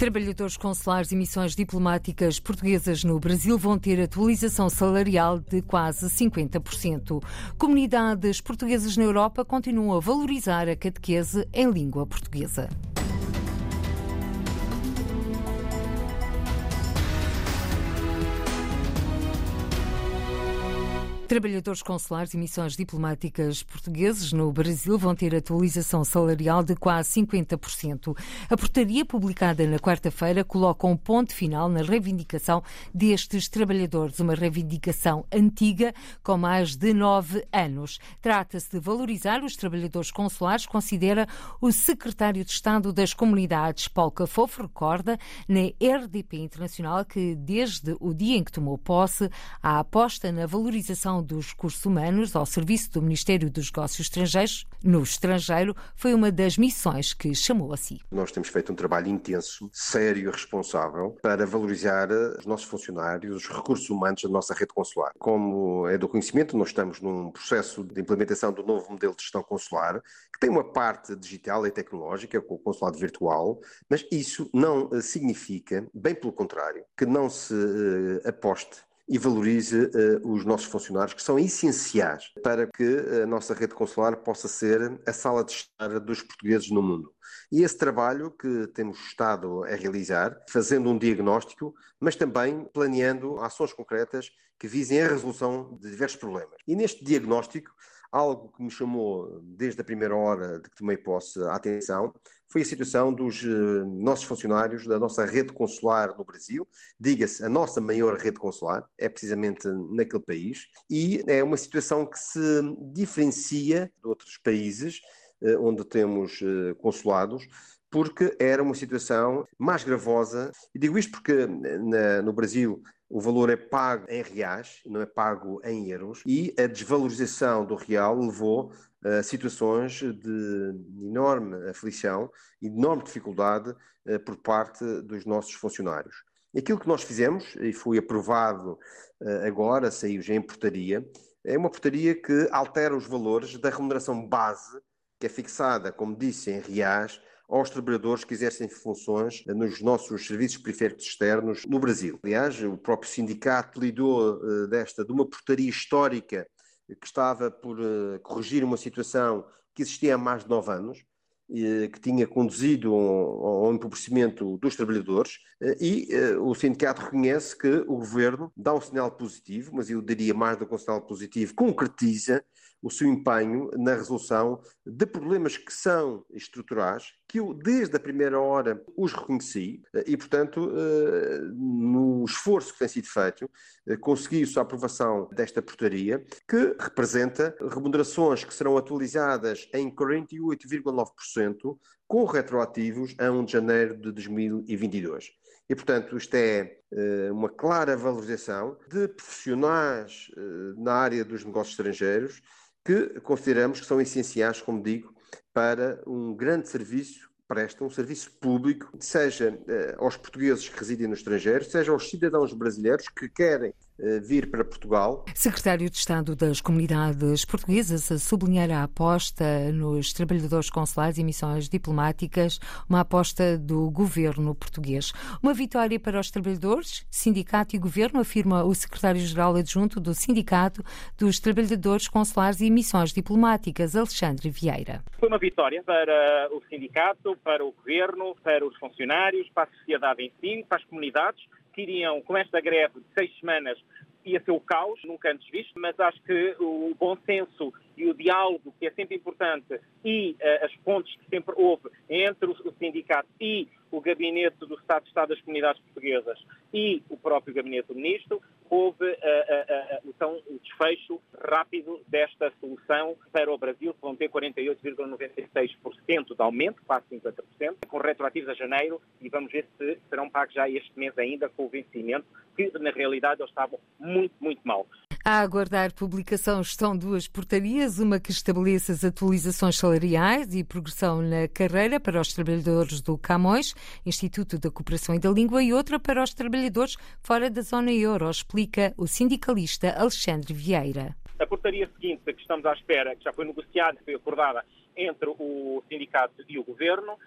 Trabalhadores consulares e missões diplomáticas portuguesas no Brasil vão ter atualização salarial de quase 50%. Comunidades portuguesas na Europa continuam a valorizar a catequese em língua portuguesa. Trabalhadores consulares e missões diplomáticas portugueses no Brasil vão ter atualização salarial de quase 50%. A portaria publicada na quarta-feira coloca um ponto final na reivindicação destes trabalhadores, uma reivindicação antiga com mais de nove anos. Trata-se de valorizar os trabalhadores consulares, considera o secretário de Estado das Comunidades, Paulo Cafofo, recorda na RDP Internacional que desde o dia em que tomou posse, a aposta na valorização dos Recursos Humanos ao serviço do Ministério dos Negócios Estrangeiros no estrangeiro foi uma das missões que chamou a si. Nós temos feito um trabalho intenso, sério e responsável para valorizar os nossos funcionários, os recursos humanos da nossa rede consular. Como é do conhecimento, nós estamos num processo de implementação do novo modelo de gestão consular, que tem uma parte digital e tecnológica, com o consulado virtual, mas isso não eh, significa, bem pelo contrário, que não se uh, aposte e valorize uh, os nossos funcionários, que são essenciais para que a nossa rede consular possa ser a sala de estar dos portugueses no mundo. E esse trabalho que temos estado a realizar, fazendo um diagnóstico, mas também planeando ações concretas que visem a resolução de diversos problemas. E neste diagnóstico, algo que me chamou desde a primeira hora de que tomei posse a atenção foi a situação dos uh, nossos funcionários da nossa rede consular no Brasil. Diga-se, a nossa maior rede consular é precisamente naquele país e é uma situação que se diferencia de outros países uh, onde temos uh, consulados, porque era uma situação mais gravosa. E digo isto porque na, no Brasil o valor é pago em reais, não é pago em euros, e a desvalorização do real levou a situações de enorme aflição e enorme dificuldade eh, por parte dos nossos funcionários. Aquilo que nós fizemos, e foi aprovado eh, agora, saiu já em portaria, é uma portaria que altera os valores da remuneração base, que é fixada, como disse, em reais, aos trabalhadores que exercem funções nos nossos serviços periféricos externos no Brasil. Aliás, o próprio sindicato lidou uh, desta, de uma portaria histórica que estava por uh, corrigir uma situação que existia há mais de nove anos, que tinha conduzido ao empobrecimento dos trabalhadores, e o sindicato reconhece que o governo dá um sinal positivo, mas eu diria mais do que um sinal positivo, concretiza o seu empenho na resolução de problemas que são estruturais, que eu desde a primeira hora os reconheci e, portanto, eh, no esforço que tem sido feito, eh, conseguiu-se a aprovação desta portaria, que representa remunerações que serão atualizadas em 48,9%, com retroativos a 1 de janeiro de 2022. E, portanto, isto é uma clara valorização de profissionais na área dos negócios estrangeiros que consideramos que são essenciais, como digo, para um grande serviço presta um serviço público, seja eh, aos portugueses que residem no estrangeiro, seja aos cidadãos brasileiros que querem vir para Portugal. Secretário de Estado das Comunidades Portuguesas a sublinhar a aposta nos trabalhadores consulares e missões diplomáticas, uma aposta do governo português. Uma vitória para os trabalhadores, sindicato e governo, afirma o secretário-geral adjunto do Sindicato dos Trabalhadores Consulares e Missões Diplomáticas, Alexandre Vieira. Foi uma vitória para o sindicato, para o governo, para os funcionários, para a sociedade em si, para as comunidades que iriam, com esta greve de seis semanas, ia ser o caos, nunca antes visto, mas acho que o bom senso e o diálogo, que é sempre importante, e uh, as pontes que sempre houve entre o, o sindicato e o gabinete do Estado de Estado das Comunidades Portuguesas e o próprio gabinete do Ministro, houve uh, uh, então o desfecho rápido desta solução para o Brasil, que vão ter 48,96% de aumento, quase 50%, com retroativos a janeiro, e vamos ver se serão pagos já este mês ainda com o vencimento, que na realidade eles estavam muito, muito mal. A aguardar publicação estão duas portarias, uma que estabelece as atualizações salariais e progressão na carreira para os trabalhadores do Camões, Instituto da Cooperação e da Língua, e outra para os trabalhadores fora da zona euro, explica o sindicalista Alexandre Vieira. A portaria seguinte, que estamos à espera, que já foi negociada, foi acordada entre o sindicato e o governo.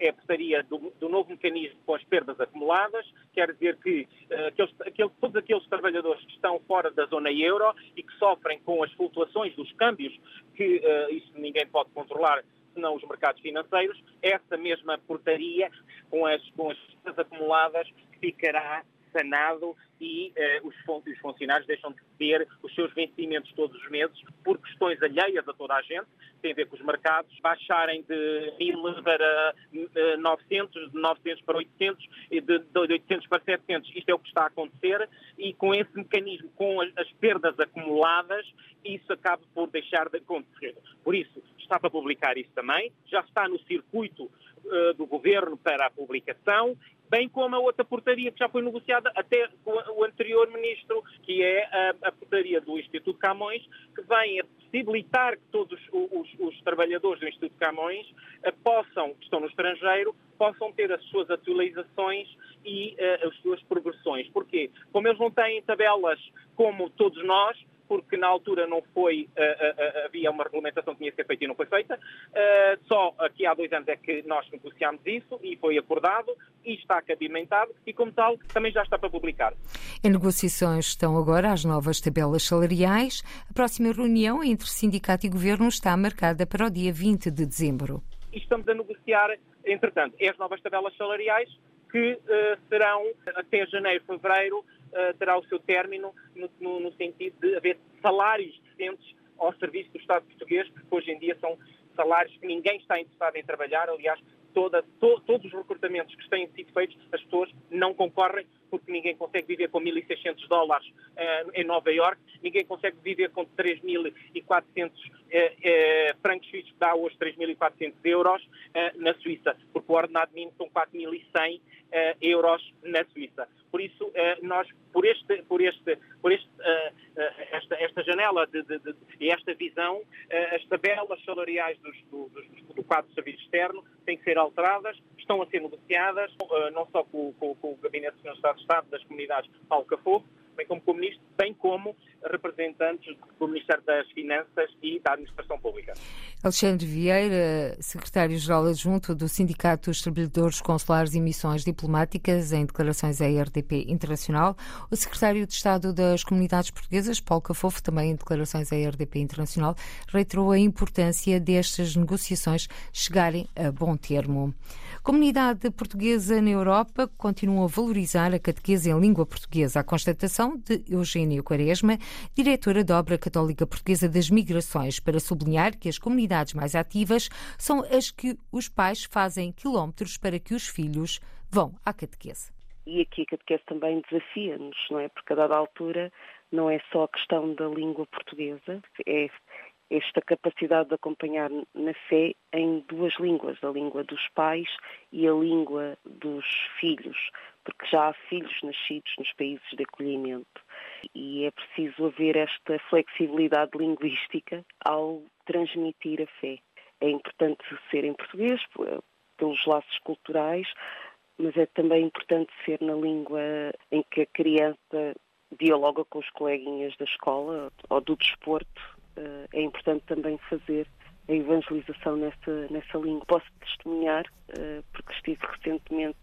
É a portaria do, do, novo mecanismo com as perdas acumuladas, quer dizer que uh, aqueles, aqueles, todos aqueles trabalhadores que estão fora da zona euro e que sofrem com as flutuações dos câmbios, que uh, isso ninguém pode controlar senão os mercados financeiros, essa mesma portaria com as, com as perdas acumuladas ficará sanado e uh, os, os, funcionários deixam de ter os seus vencimentos todos os meses por questões alheias a toda a gente, tem a ver com os mercados, baixarem de 1000 para uh, 900, de 900 para 800 e de, de 800 para 700. Isto é o que está a acontecer e com esse mecanismo, com as, as perdas acumuladas, isso acaba por deixar de acontecer. Por isso, está para publicar isso também, já está no circuito uh, do governo para a publicação bem como a outra portaria que já foi negociada até com o anterior ministro, que é a, a portaria do Instituto Camões, que vem a possibilitar que todos os, os trabalhadores do Instituto Camões uh, possam, que estão no estrangeiro, possam ter as suas atualizações e uh, as suas progressões. Porquê? Como eles não têm tabelas como todos nós, porque na altura não foi, uh, uh, havia uma regulamentação que tinha que ser feita e não foi feita. Só aqui há dois anos é que nós negociámos isso e foi acordado e está cabimentado e, como tal, também já está para publicar. Em negociações estão agora as novas tabelas salariais. A próxima reunião entre sindicato e governo está marcada para o dia 20 de dezembro. E estamos a negociar, entretanto, as novas tabelas salariais que serão até janeiro, fevereiro, terá o seu término no, no, no, sentido de haver salários decentes ao serviço do Estado português, porque hoje em dia são salários que ninguém está interessado em trabalhar. Aliás, toda, to, todos os recrutamentos que têm sido feitos, as pessoas não concorrem porque ninguém consegue viver com 1.600 dólares uh, em Nova York, ninguém consegue viver com 3.400 uh, uh, francos suíços, que dá hoje 3.400 euros uh, na Suíça, porque o ordenado mínimo são 4.100 euros na Suíça. Por isso, nós, por, este, por, este, por este, esta, esta janela de, de, de, e esta visão, as tabelas salariais dos, do, do, do quadro de serviço externo têm que ser alteradas, estão a ser negociadas, não só com, com, com o Gabinete de Estado de Estado das Comunidades Paulo bem como com o Ministro, bem como representantes do Ministério das Finanças e da Administração Pública. Alexandre Vieira, secretário-geral adjunto do Sindicato dos Trabalhadores Consulares e Missões Diplomáticas, em declarações à RDP Internacional. O secretário de Estado das Comunidades Portuguesas, Paulo Cafofo, também em declarações à RDP Internacional, reiterou a importância destas negociações chegarem a bom termo. Comunidade portuguesa na Europa continua a valorizar a catequese em língua portuguesa. A constatação de Eugênio Quaresma, diretora da Obra Católica Portuguesa das Migrações, para sublinhar que as comunidades mais ativas são as que os pais fazem quilómetros para que os filhos vão à catequese. E aqui a catequese também desafia-nos, não é? Porque a dada altura não é só a questão da língua portuguesa, é esta capacidade de acompanhar na fé em duas línguas, a língua dos pais e a língua dos filhos, porque já há filhos nascidos nos países de acolhimento e é preciso haver esta flexibilidade linguística ao transmitir a fé. É importante ser em português pelos laços culturais, mas é também importante ser na língua em que a criança dialoga com os coleguinhas da escola ou do desporto eh, é importante também fazer a evangelização nessa, nessa língua. Posso testemunhar, eh, porque estive recentemente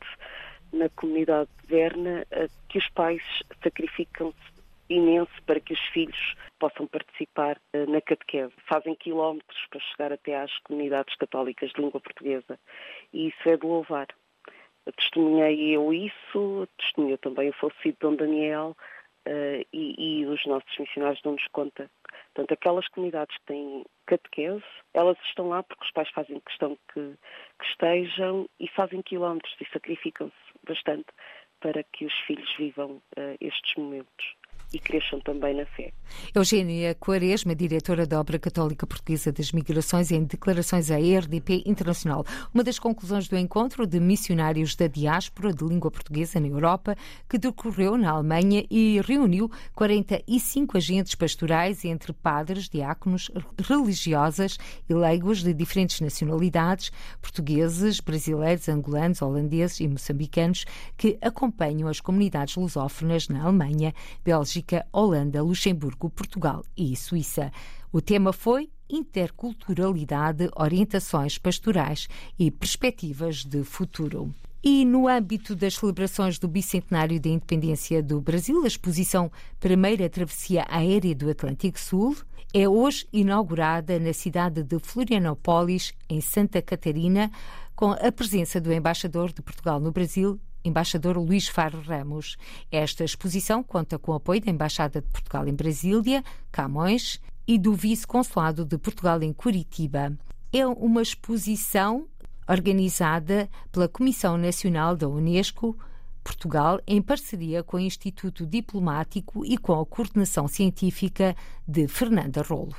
na comunidade de Verna, eh, que os pais sacrificam-se imenso para que os filhos possam participar na catequese. Fazem quilómetros para chegar até às comunidades católicas de língua portuguesa e isso é de louvar. Testemunhei eu isso, testemunhou também o falecido Dom Daniel uh, e, e, os nossos missionários dão-nos conta Portanto, aquelas comunidades que têm catequese, elas estão lá porque os pais fazem questão que, que estejam e fazem quilómetros e sacrificam-se bastante para que os filhos vivam uh, estes momentos e cresçam também na fé. Eugênia Quaresma, diretora da Obra Católica Portuguesa das Migrações, em declarações à RDP Internacional. Uma das conclusões do encontro de missionários da diáspora de língua portuguesa na Europa, que decorreu na Alemanha e reuniu 45 agentes pastorais entre padres, diáconos, religiosas e leigos de diferentes nacionalidades, portugueses, brasileiros, angolanos, holandeses e moçambicanos, que acompanham as comunidades lusófonas na Alemanha, Bélgica Bélgica, Holanda, Luxemburgo, Portugal e Suíça. O tema foi interculturalidade, orientações pastorais e perspectivas de futuro. E no âmbito das celebrações do bicentenário da independência do Brasil, a exposição Primeira Travessia Aérea do Atlântico Sul é hoje inaugurada na cidade de Florianópolis, em Santa Catarina, com a presença do embaixador de Portugal no Brasil, embaixador Luís Faro Ramos. Esta exposição conta com o apoio da Embaixada de Portugal em Brasília, Camões e do Vice-Consulado de Portugal em Curitiba. É uma exposição organizada pela Comissão Nacional da Unesco, Portugal, em parceria com o Instituto Diplomático e com a coordenação científica de Fernanda Rolo.